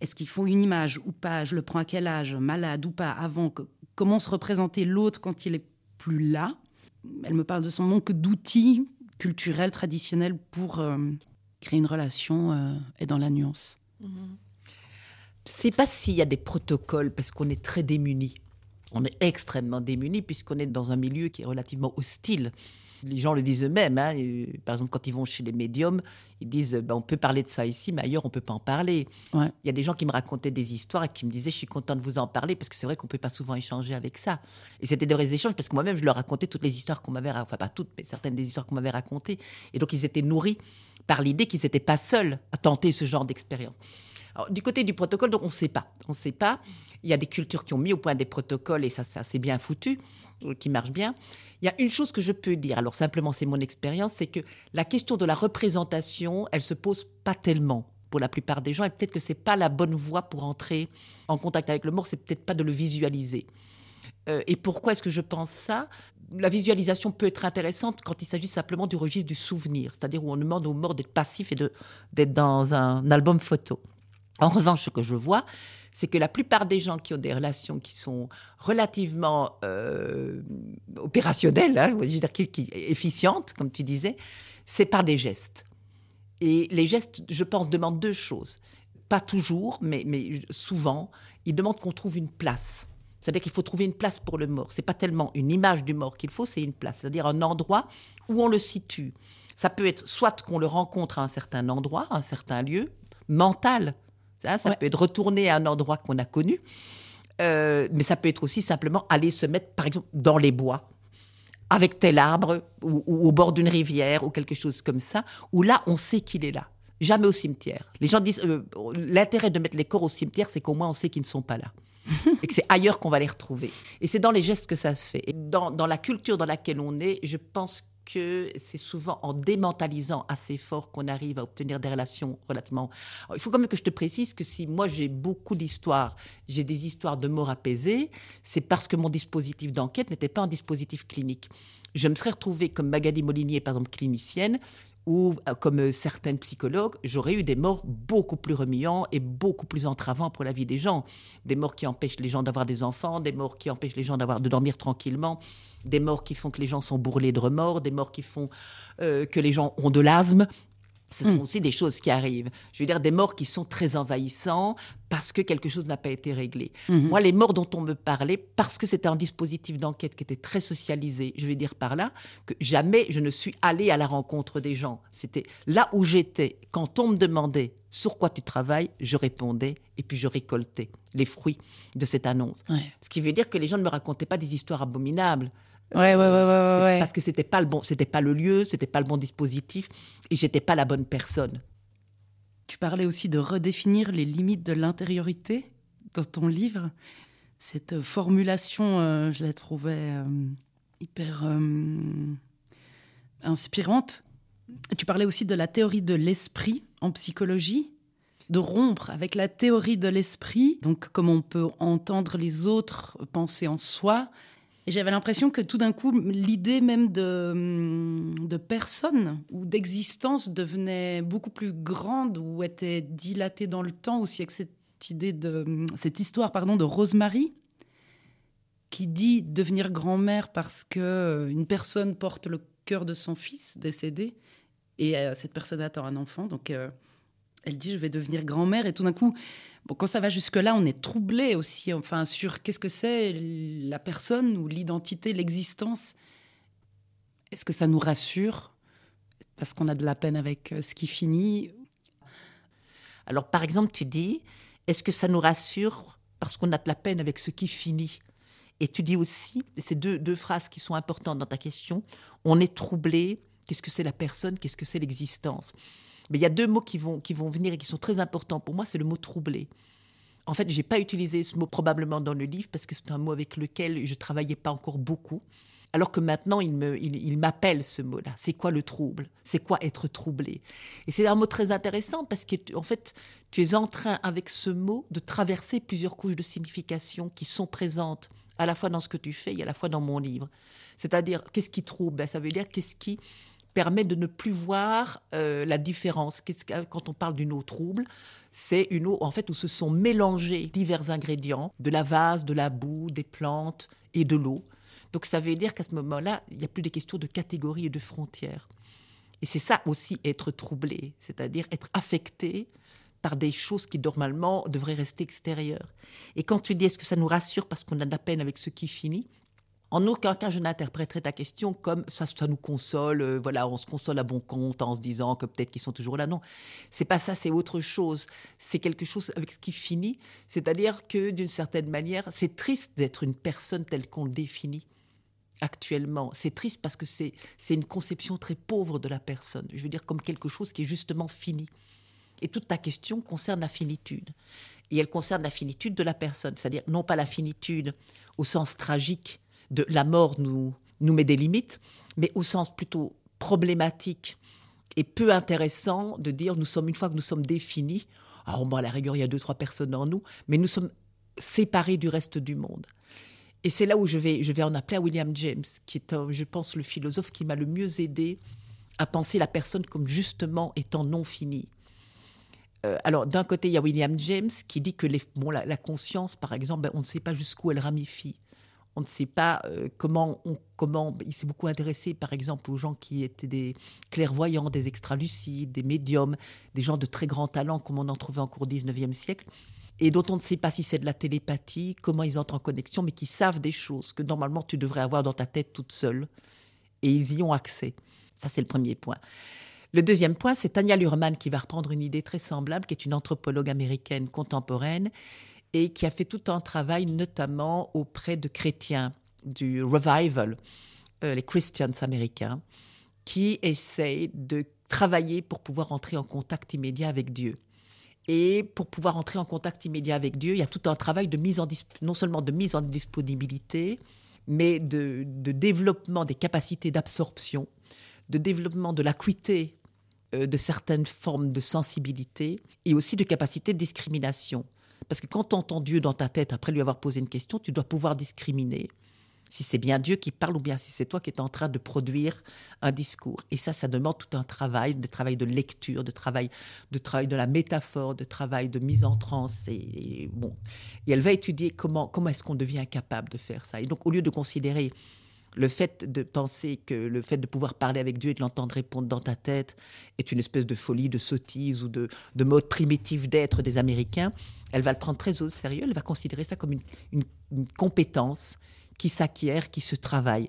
Est-ce qu'il faut une image ou pas? Je le prends à quel âge? Malade ou pas? Avant Comment se représenter l'autre quand il est plus là? Elle me parle de son manque d'outils culturels, traditionnels pour euh, créer une relation euh, et dans la nuance. C'est pas s'il y a des protocoles parce qu'on est très démunis. On est extrêmement démunis puisqu'on est dans un milieu qui est relativement hostile les gens le disent eux-mêmes. Hein. Par exemple, quand ils vont chez les médiums, ils disent ben, on peut parler de ça ici, mais ailleurs, on ne peut pas en parler. Il y a des gens qui me racontaient des histoires et qui me disaient je suis content de vous en parler parce que c'est vrai qu'on ne peut pas souvent échanger avec ça. Et c'était des vrais échanges parce que moi-même, je leur racontais toutes les histoires qu'on m'avait enfin pas toutes, mais certaines des histoires qu'on m'avait racontées. Et donc, ils étaient nourris par l'idée qu'ils n'étaient pas seuls à tenter ce genre d'expérience. Du côté du protocole, donc on ne sait pas. On sait pas. Il y a des cultures qui ont mis au point des protocoles et ça, c'est assez bien foutu, euh, qui marche bien. Il y a une chose que je peux dire, alors simplement c'est mon expérience, c'est que la question de la représentation, elle se pose pas tellement pour la plupart des gens, et peut-être que c'est pas la bonne voie pour entrer en contact avec le mort, c'est peut-être pas de le visualiser. Euh, et pourquoi est-ce que je pense ça? La visualisation peut être intéressante quand il s'agit simplement du registre du souvenir, c'est-à-dire où on demande au mort d'être passif et d'être dans un album photo. En revanche, ce que je vois, c'est que la plupart des gens qui ont des relations qui sont relativement euh, opérationnelles, hein, je veux dire, efficientes, comme tu disais, c'est par des gestes. Et les gestes, je pense, demandent deux choses. Pas toujours, mais, mais souvent, ils demandent qu'on trouve une place C'est-à-dire qu'il faut trouver une place pour le mort. C'est pas tellement une image du mort qu'il faut, c'est une place, c'est-à-dire un endroit où on le situe. Ça peut être soit qu'on le rencontre à un certain endroit, à un certain lieu, mental. Ça, ça peut être retourner à un endroit qu'on a connu. Euh, mais ça peut être aussi simplement aller se mettre, par exemple, dans les bois, avec tel arbre, ou, au bord d'une rivière, ou quelque chose comme ça, où là, on sait qu'il est là. Jamais au cimetière. Les gens disent, euh, l'intérêt de mettre les corps au cimetière, c'est qu'au moins on sait qu'ils ne sont pas là. et que c'est ailleurs qu'on va les retrouver. Et c'est dans les gestes que ça se fait. Et dans, dans la culture dans laquelle on est, je pense que c'est souvent en démentalisant assez fort qu'on arrive à obtenir des relations relativement. il faut quand même que je te précise que si moi j'ai beaucoup d'histoires, j'ai des histoires de mort apaisée, c'est parce que mon dispositif d'enquête n'était pas un dispositif clinique. Je me serais retrouvée comme Magali Molinier, par exemple, clinicienne ou euh, comme euh, certains psychologues, j'aurais eu des morts beaucoup plus remuants et beaucoup plus entravants pour la vie des gens. Des morts qui empêchent les gens d'avoir des enfants, des morts qui empêchent les gens d'avoir de dormir tranquillement, des morts qui font que les gens sont bourrelés de remords, des morts qui font euh, que les gens ont de l'asthme. Ce sont hmm. aussi des choses qui arrivent. Je veux dire, des morts qui sont très envahissants parce que quelque chose n'a pas été réglé. Hmm. Moi, les morts dont on me parlait, parce que c'était un dispositif d'enquête qui était très socialisé, je veux dire par là, que jamais je ne suis allée à la rencontre des gens. C'était là où j'étais. Quand on me demandait sur quoi tu travailles, je répondais et puis je récoltais les fruits de cette annonce. Ce qui veut dire que les gens ne me racontaient pas des histoires abominables. Ouais, ouais, ouais, ouais, Parce que c'était pas le bon, c'était pas le lieu, c'était pas le bon dispositif, et j'étais pas la bonne personne. Tu parlais aussi de redéfinir les limites de l'intériorité dans ton livre. Cette formulation, euh, je la trouvais euh, hyper euh, inspirante. Tu parlais aussi de la théorie de l'esprit en psychologie, de rompre avec la théorie de l'esprit, donc comme on peut entendre les autres penser en soi, et j'avais l'impression que tout d'un coup, l'idée même de, de personne ou d'existence devenait beaucoup plus grande ou était dilatée dans le temps aussi avec cette idée de cette histoire pardon de Rosemary qui dit devenir grand-mère parce que euh, une personne porte le cœur de son fils décédé et euh, cette personne attend un enfant. Donc euh, elle dit je vais devenir grand-mère et tout d'un coup Bon, quand ça va jusque-là, on est troublé aussi, enfin, sur qu'est-ce que c'est la personne ou l'identité, l'existence. Est-ce que ça nous rassure parce qu'on a de la peine avec euh, ce qui finit? Alors, par exemple, tu dis, est-ce que ça nous rassure parce qu'on a de la peine avec ce qui finit? Et tu dis aussi, ces deux, deux phrases qui sont importantes dans ta question, on est troublé, qu'est-ce que c'est la personne, qu'est-ce que c'est l'existence? Mais il y a deux mots qui vont, qui vont venir et qui sont très importants pour moi, c'est le mot troublé. En fait, je n'ai pas utilisé ce mot probablement dans le livre parce que c'est un mot avec lequel je travaillais pas encore beaucoup. Alors que maintenant, il, me, il, m'appelle ce mot-là. C'est quoi le trouble? C'est quoi être troublé? Et c'est un mot très intéressant parce que, en fait, tu es en train, avec ce mot, de traverser plusieurs couches de signification qui sont présentes à la fois dans ce que tu fais et à la fois dans mon livre. C'est-à-dire, qu'est-ce qui trouble? Ben, Ça veut dire qu'est-ce qui permet de ne plus voir euh, la différence. quand on parle d'une eau trouble, c'est une eau en fait où se sont mélangés divers ingrédients, de la vase, de la boue, des plantes et de l'eau. Donc ça veut dire qu'à ce moment-là, il n'y a plus des questions de catégories et de frontières. Et c'est ça aussi être troublé, c'est-à-dire être affecté par des choses qui normalement devraient rester extérieures. Et quand tu dis est-ce que ça nous rassure parce qu'on a de la peine avec ce qui finit, en aucun cas, je n'interpréterai ta question comme ça, nous console, euh, voilà, on se console à bon compte en se disant que peut-être qu'ils sont toujours là. Non, c'est pas ça, c'est autre chose. C'est quelque chose avec ce qui finit. C'est-à-dire que d'une certaine manière, c'est triste d'être une personne telle qu'on le définit actuellement. C'est triste parce que c'est une conception très pauvre de la personne. Je veux dire, comme quelque chose qui est justement fini. Et toute ta question concerne la finitude. Et elle concerne la finitude de la personne, c'est-à-dire non pas la finitude au sens tragique de la mort nous, met des limites, mais au sens plutôt problématique et peu intéressant de dire nous sommes, une fois que nous sommes définis, alors bon, à la rigueur, il y a deux, trois personnes en nous, mais nous sommes séparés du reste du monde. Et c'est là où je vais, en appeler à William James, qui est, je pense, le philosophe qui m'a le mieux aidé à penser la personne comme justement étant non finie. Euh, alors, d'un côté, il y a William James qui dit que la, conscience, par exemple, ben, on ne sait pas jusqu'où elle ramifie. On ne sait pas euh, comment, comment. Il s'est beaucoup intéressé, par exemple, aux gens qui étaient des clairvoyants, des extralucides, des médiums, des gens de très grand talent, comme on en trouvait au cours du 19e siècle. et dont on ne sait pas si c'est de la télépathie, comment ils entrent en connexion, mais qui savent des choses que normalement tu devrais avoir dans ta tête toute seule. Et ils y ont accès. Ça, c'est le premier point. Le deuxième point, c'est Tania Lurman qui va reprendre une idée très semblable, qui est une anthropologue américaine contemporaine et qui a fait tout un travail notamment auprès de chrétiens du revival, euh, les Christians américains, qui essayent de travailler pour pouvoir entrer en contact immédiat avec Dieu. Et pour pouvoir entrer en contact immédiat avec Dieu, il y a tout un travail de mise en non seulement de mise en disponibilité, mais de, développement des capacités d'absorption, de développement de l'acuité euh, de certaines formes de sensibilité et aussi de capacité de discrimination. Parce que quand tu entends Dieu dans ta tête après lui avoir posé une question, tu dois pouvoir discriminer si c'est bien Dieu qui parle ou bien si c'est toi qui es en train de produire un discours. Et ça, ça demande tout un travail, de travail de lecture, de travail de travail de la métaphore, de travail de mise en transe. Et, bon, et elle va étudier comment comment est-ce qu'on devient capable de faire ça. Et donc, au lieu de considérer le fait de penser que le fait de pouvoir parler avec Dieu et de l'entendre répondre dans ta tête est une espèce de folie, de sottise ou de, mode primitif d'être des Américains, elle va le prendre très au sérieux, elle va considérer ça comme une, compétence qui s'acquiert, qui se travaille.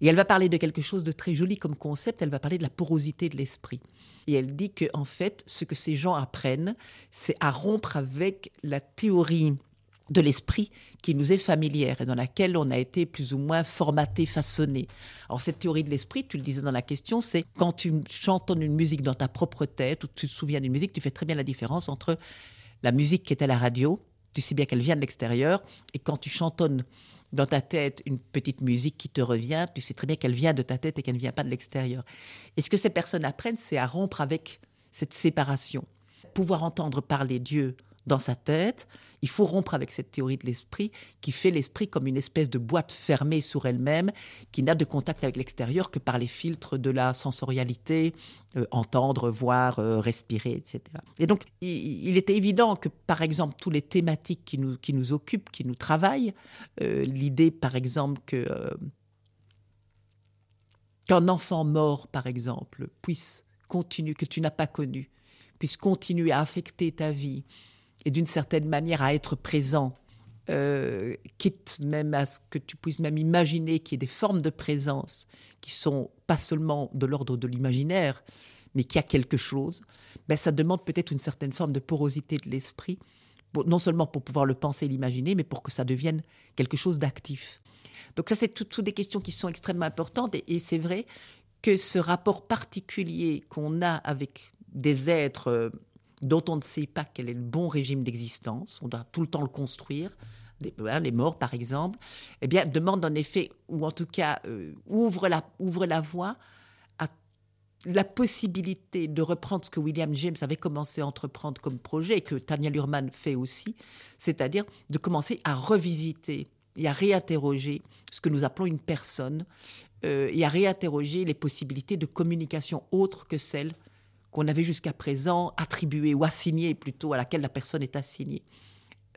Et elle va parler de quelque chose de très joli comme concept, elle va parler de la porosité de l'esprit. Et elle dit que en fait, ce que ces gens apprennent, c'est à rompre avec la théorie de l'esprit qui nous est familière et dans laquelle on a été plus ou moins formaté, façonné. Alors cette théorie de l'esprit, tu le disais dans la question, c'est quand tu chantonnes une musique dans ta propre tête ou tu te souviens d'une musique, tu fais très bien la différence entre la musique qui est à la radio, tu sais bien qu'elle vient de l'extérieur, et quand tu chantonnes dans ta tête une petite musique qui te revient, tu sais très bien qu'elle vient de ta tête et qu'elle ne vient pas de l'extérieur. Et ce que ces personnes apprennent, c'est à rompre avec cette séparation? Pouvoir entendre parler Dieu dans sa tête. Il faut rompre avec cette théorie de l'esprit qui fait l'esprit comme une espèce de boîte fermée sur elle-même, qui n'a de contact avec l'extérieur que par les filtres de la sensorialité, euh, entendre, voir, euh, respirer, etc. Et donc, il, était évident que, par exemple, tous les thématiques qui nous, qui nous occupent, qui nous travaillent, euh, l'idée, par exemple, que qu'un enfant mort, par exemple, puisse continuer, que tu n'as pas connu, puisse continuer à affecter ta vie, et d'une certaine manière à être présent, euh, quitte même à ce que tu puisses même imaginer qu'il y ait des formes de présence qui sont pas seulement de l'ordre de l'imaginaire, mais qui a quelque chose, ben ça demande peut-être une certaine forme de porosité de l'esprit, non seulement pour pouvoir le penser et l'imaginer, mais pour que ça devienne quelque chose d'actif. Donc ça, c'est toutes des questions qui sont extrêmement importantes, et, et c'est vrai que ce rapport particulier qu'on a avec des êtres euh, dont on ne sait pas quel est le bon régime d'existence, on doit tout le temps le construire, les morts par exemple, eh bien, demande en effet, ou en tout cas euh, ouvre, la, la voie à la possibilité de reprendre ce que William James avait commencé à entreprendre comme projet et que Tania Lurman fait aussi, c'est-à-dire de commencer à revisiter et à réinterroger ce que nous appelons une personne euh, et à réinterroger les possibilités de communication autres que celles qu'on avait jusqu'à présent attribué ou assigné plutôt à laquelle la personne est assignée.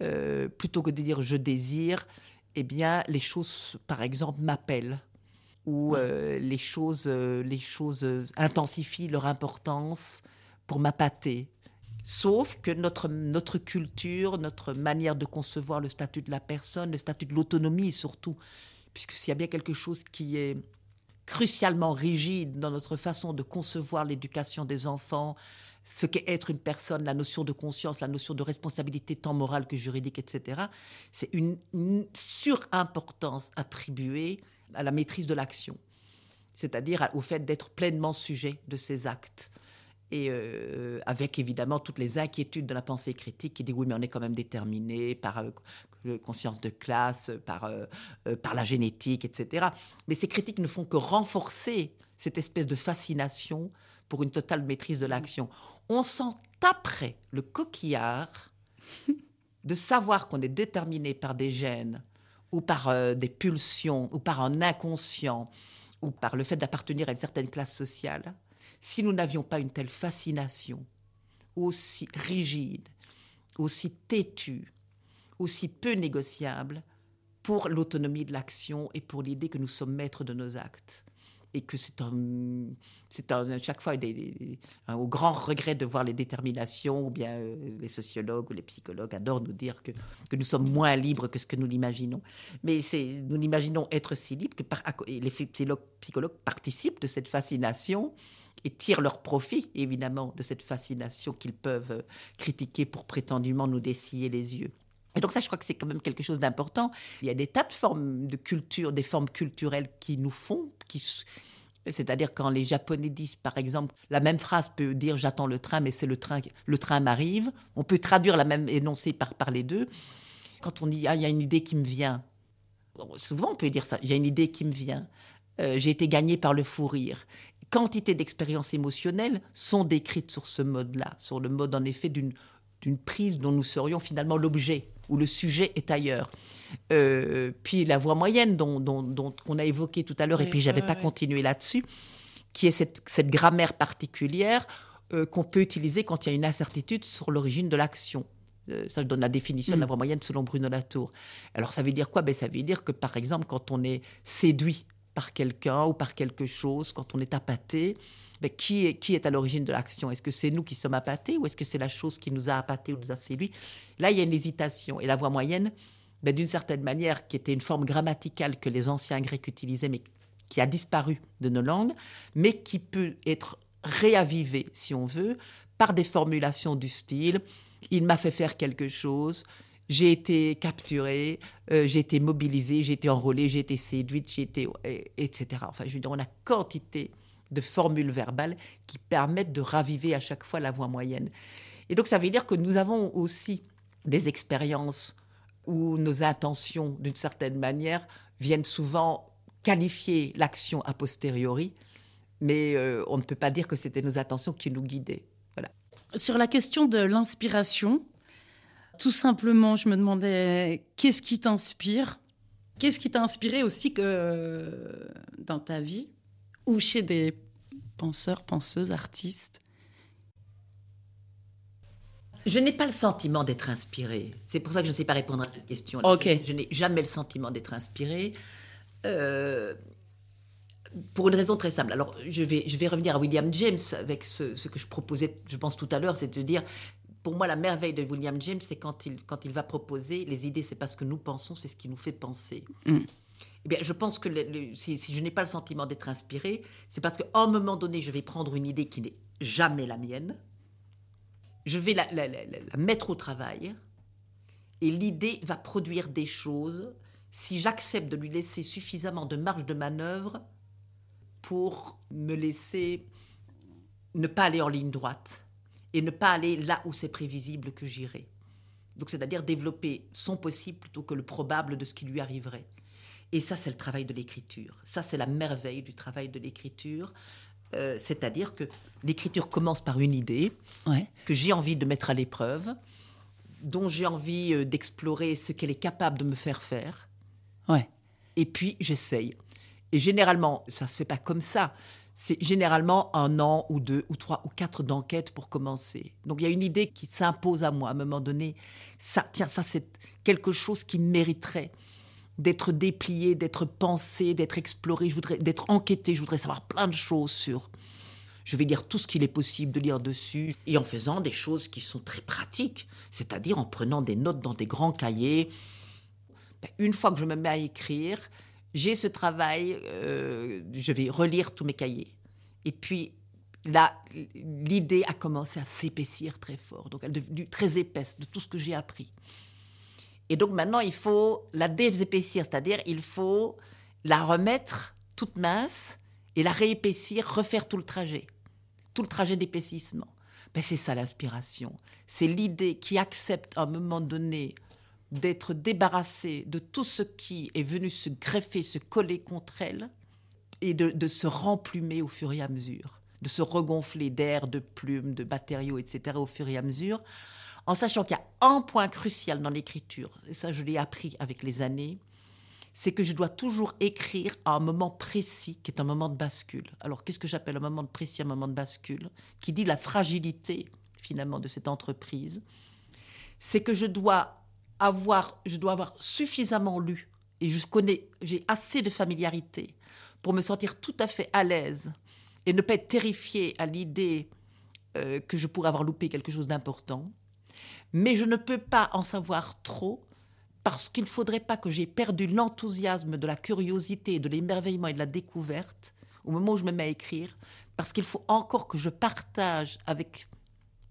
Euh, plutôt que de dire je désire, eh bien les choses, par exemple, m'appellent ou euh, les choses, euh, les choses intensifient leur importance pour m'appâter. Sauf que notre, notre culture, notre manière de concevoir le statut de la personne, le statut de l'autonomie surtout, puisque s'il y a bien quelque chose qui est crucialement rigide dans notre façon de concevoir l'éducation des enfants, ce qu'est être une personne, la notion de conscience, la notion de responsabilité tant morale que juridique, etc. C'est une, surimportance attribuée à la maîtrise de l'action, c'est-à-dire au fait d'être pleinement sujet de ses actes et euh, avec évidemment toutes les inquiétudes de la pensée critique qui dit oui mais on est quand même déterminé par euh, conscience de classe, par, euh, par la génétique, etc. Mais ces critiques ne font que renforcer cette espèce de fascination pour une totale maîtrise de l'action. On s'en taperait le coquillard de savoir qu'on est déterminé par des gènes ou par des pulsions ou par un inconscient ou par le fait d'appartenir à une certaine classe sociale si nous n'avions pas une telle fascination, aussi rigide, aussi têtue, aussi peu négociable pour l'autonomie de l'action et pour l'idée que nous sommes maîtres de nos actes. et que c'est à chaque fois au grand regret de voir les déterminations, ou bien euh, les sociologues ou les psychologues adorent nous dire que, que nous sommes moins libres que ce que nous l'imaginons. Mais nous l'imaginons être si libres que les psychologues participent de cette fascination et tirent leur profit, évidemment, de cette fascination qu'ils peuvent euh, critiquer pour prétendument nous dessiller les yeux. Et donc ça, je crois que c'est quand même quelque chose d'important. Il y a des tas de formes de culture, des formes culturelles qui nous font, qui, c'est-à-dire quand les Japonais disent, par exemple, la même phrase peut dire j'attends le train, mais c'est le train, le train m'arrive. On peut traduire la même énoncé par, les deux. Quand on dit ah, il y a une idée qui me vient, souvent on peut dire ça, il y a une idée qui me vient. Euh, j'ai été gagné par le fou rire. Quantité d'expériences émotionnelles sont décrites sur ce mode-là, sur le mode en effet d'une prise dont nous serions finalement l'objet où le sujet est ailleurs. Euh, puis la voix moyenne dont, dont, qu'on a évoqué tout à l'heure, et puis j'avais pas continué là-dessus, qui est cette, cette grammaire particulière euh, qu'on peut utiliser quand il y a une incertitude sur l'origine de l'action. Euh, ça, je donne la définition de la mm. voix moyenne selon Bruno Latour. Alors, ça veut dire quoi? Ben, Ça veut dire que, par exemple, quand on est séduit par quelqu'un ou par quelque chose, quand on est appâté, mais qui, est, qui est à l'origine de l'action? Est-ce que c'est nous qui sommes appâtés ou est-ce que c'est la chose qui nous a appâtés ou nous a séduits? Là, il y a une hésitation. Et la voix moyenne, ben, d'une certaine manière, qui était une forme grammaticale que les anciens Grecs utilisaient, mais qui a disparu de nos langues, mais qui peut être réavivée, si on veut, par des formulations du style il m'a fait faire quelque chose, j'ai été capturée, euh, j'ai été mobilisée, j'ai été enrôlée, j'ai été séduite, j'ai été, etc. Enfin, je veux dire, on a quantité de formules verbales qui permettent de raviver à chaque fois la voix moyenne. Et donc, ça veut dire que nous avons aussi des expériences où nos intentions, d'une certaine manière, viennent souvent qualifier l'action a posteriori, mais euh, on ne peut pas dire que c'était nos intentions qui nous guidaient. Voilà. Sur la question de l'inspiration, tout simplement, je me demandais qu'est-ce qui t'inspire? Qu'est-ce qui t'a inspiré aussi que dans ta vie ou chez des penseurs, penseuses, artistes? Je n'ai pas le sentiment d'être inspirée. C'est pour ça que je ne sais pas répondre à cette question. Je, n'ai jamais le sentiment d'être inspirée. Euh, pour une raison très simple. Alors, je vais, je vais revenir à William James avec ce, ce que je proposais, je pense, tout à l'heure, c'est de dire pour moi, la merveille de William James, c'est quand il, quand il va proposer les idées, c'est pas ce que nous pensons, c'est ce qui nous fait penser. Mm. Eh bien, je pense que si, je n'ai pas le sentiment d'être inspiré, c'est parce qu'à un moment donné, je vais prendre une idée qui n'est jamais la mienne, je vais la, la, mettre au travail, et l'idée va produire des choses si j'accepte de lui laisser suffisamment de marge de manœuvre pour me laisser ne pas aller en ligne droite et ne pas aller là où c'est prévisible que j'irai. Donc, c'est-à-dire développer son possible plutôt que le probable de ce qui lui arriverait. Et ça, c'est le travail de l'écriture. Ça, c'est la merveille du travail de l'écriture. Euh, c'est-à-dire que l'écriture commence par une idée que j'ai envie de mettre à l'épreuve, dont j'ai envie euh, d'explorer ce qu'elle est capable de me faire faire. Ouais. Et puis, j'essaye. Et généralement, ça ne se fait pas comme ça c'est généralement un an ou deux ou trois ou quatre d'enquête pour commencer. Donc il y a une idée qui s'impose à moi à un moment donné. Ça, tiens, ça c'est quelque chose qui mériterait d'être déplié, d'être pensé, d'être exploré. Je voudrais d'être enquêté. Je voudrais savoir plein de choses sur. Je vais lire tout ce qu'il est possible de lire dessus et en faisant des choses qui sont très pratiques, c'est-à-dire en prenant des notes dans des grands cahiers. Ben, une fois que je me mets à écrire, j'ai ce travail, euh, je vais relire tous mes cahiers. Et puis là, l'idée a commencé à s'épaissir très fort. Donc elle est devenue très épaisse de tout ce que j'ai appris. Et donc maintenant, il faut la désépaissir, c'est-à-dire il faut la remettre toute mince et la réépaissir, refaire tout le trajet, tout le trajet d'épaississement. Ben, c'est ça l'inspiration. C'est l'idée qui accepte à un moment donné d'être débarrassée de tout ce qui est venu se greffer, se coller contre elle, et de, se remplumer au fur et à mesure, de se regonfler d'air, de plumes, de matériaux, etc. au fur et à mesure, en sachant qu'il y a un point crucial dans l'écriture, et ça je l'ai appris avec les années, c'est que je dois toujours écrire à un moment précis, qui est un moment de bascule. Alors qu'est-ce que j'appelle un moment de précis, un moment de bascule, qui dit la fragilité finalement de cette entreprise, c'est que je dois avoir, je dois avoir suffisamment lu et je connais, j'ai assez de familiarité pour me sentir tout à fait à l'aise et ne pas être terrifiée à l'idée euh, que je pourrais avoir loupé quelque chose d'important. Mais je ne peux pas en savoir trop parce qu'il ne faudrait pas que j'ai perdu l'enthousiasme de la curiosité, de l'émerveillement et de la découverte au moment où je me mets à écrire, parce qu'il faut encore que je partage avec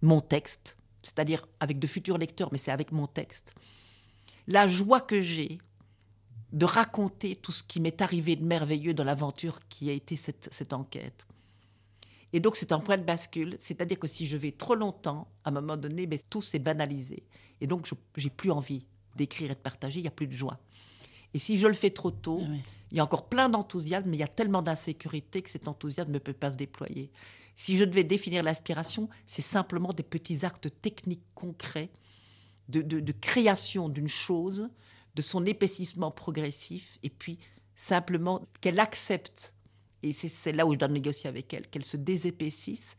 mon texte, c'est-à-dire avec de futurs lecteurs, mais c'est avec mon texte, la joie que j'ai de raconter tout ce qui m'est arrivé de merveilleux dans l'aventure qui a été cette, enquête. Et donc c'est un point de bascule, c'est-à-dire que si je vais trop longtemps, à un moment donné, ben, tout s'est banalisé. Et donc j'ai plus envie d'écrire et de partager, il n'y a plus de joie. Et si je le fais trop tôt, ah il y a encore plein d'enthousiasme, mais il y a tellement d'insécurité que cet enthousiasme ne peut pas se déployer. Si je devais définir l'aspiration, c'est simplement des petits actes techniques concrets de, création d'une chose, de son épaississement progressif, et puis simplement qu'elle accepte, et c'est là où je dois négocier avec elle, qu'elle se désépaississe,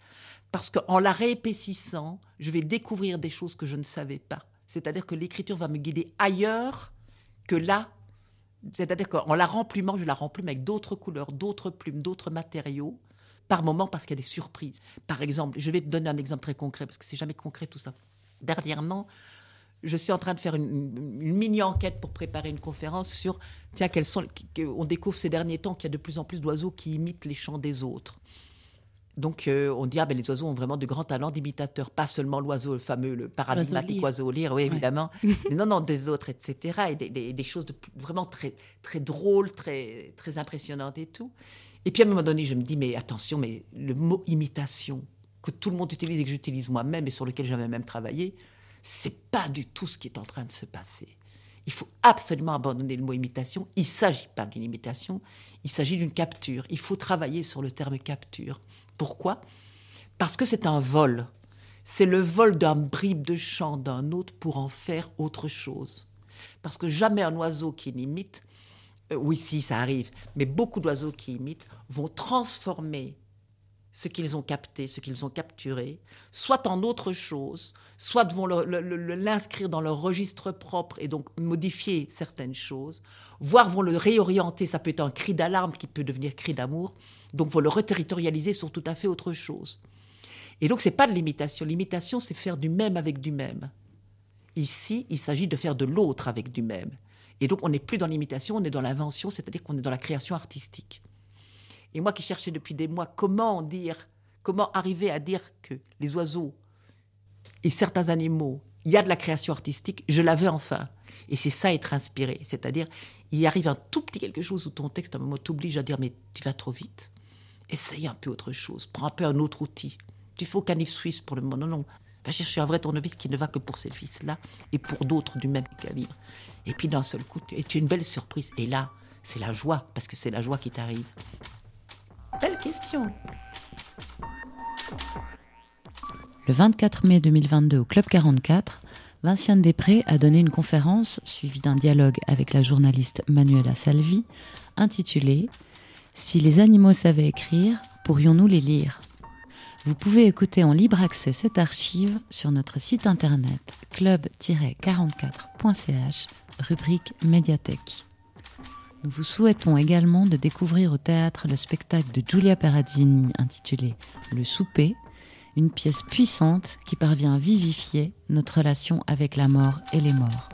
parce qu'en la réépaississant, je vais découvrir des choses que je ne savais pas. C'est-à-dire que l'écriture va me guider ailleurs que là. C'est-à-dire qu'en la remplumant, je la remplume avec d'autres couleurs, d'autres plumes, d'autres matériaux, par moment parce qu'il y a des surprises. Par exemple, je vais te donner un exemple très concret, parce que c'est jamais concret tout ça. Dernièrement, je suis en train de faire une, mini-enquête pour préparer une conférence sur, tiens, quels sont, on découvre ces derniers temps qu'il y a de plus en plus d'oiseaux qui imitent les chants des autres. Donc euh, on dit, ah ben les oiseaux ont vraiment de grands talents d'imitateurs, pas seulement l'oiseau, le fameux, le paradigmatique oiseau lire, oui évidemment, mais non, non, des autres, etc. Et des, choses de, vraiment très, très drôles, très, très impressionnantes et tout. Et puis à un moment donné, je me dis, mais attention, mais le mot imitation, que tout le monde utilise et que j'utilise moi-même et sur lequel j'avais même travaillé, c'est pas du tout ce qui est en train de se passer. Il faut absolument abandonner le mot imitation. Il ne s'agit pas d'une imitation, il s'agit d'une capture. Il faut travailler sur le terme capture. Pourquoi? Parce que c'est un vol. C'est le vol d'un bribe de chant d'un autre pour en faire autre chose. Parce que jamais un oiseau qui imite, euh, oui, si, ça arrive, mais beaucoup d'oiseaux qui imitent vont transformer ce qu'ils ont capté, ce qu'ils ont capturé, soit en autre chose, soit vont l'inscrire dans leur registre propre et donc modifier certaines choses, voire vont le réorienter, ça peut être un cri d'alarme qui peut devenir cri d'amour, donc vont le reterritorialiser sur tout à fait autre chose. Et donc c'est pas de l'imitation, l'imitation c'est faire du même avec du même. Ici, il s'agit de faire de l'autre avec du même. Et donc on n'est plus dans l'imitation, on est dans l'invention, c'est-à-dire qu'on est dans la création artistique. Et moi qui cherchais depuis des mois comment dire, comment arriver à dire que les oiseaux et certains animaux, il y a de la création artistique, je l'avais enfin. Et c'est ça être inspiré. C'est-à-dire, il arrive un tout petit quelque chose où ton texte, à un moment, t'oblige à dire Mais tu vas trop vite. Essaye un peu autre chose. Prends un peu un autre outil. Tu faut canif suisse pour le moment. Non, non. Va chercher un vrai tournevis qui ne va que pour ces fils-là et pour d'autres du même calibre. Et puis d'un seul coup, tu une belle surprise. Et là, c'est la joie, parce que c'est la joie qui t'arrive. Belle question. Le 24 mai 2022 au Club 44, Vinciane Després a donné une conférence suivie d'un dialogue avec la journaliste Manuela Salvi intitulée Si les animaux savaient écrire, pourrions-nous les lire? Vous pouvez écouter en libre accès cette archive sur notre site internet club-44.ch, rubrique médiathèque. Nous vous souhaitons également de découvrir au théâtre le spectacle de Giulia Perazzini intitulé Le souper, une pièce puissante qui parvient à vivifier notre relation avec la mort et les morts.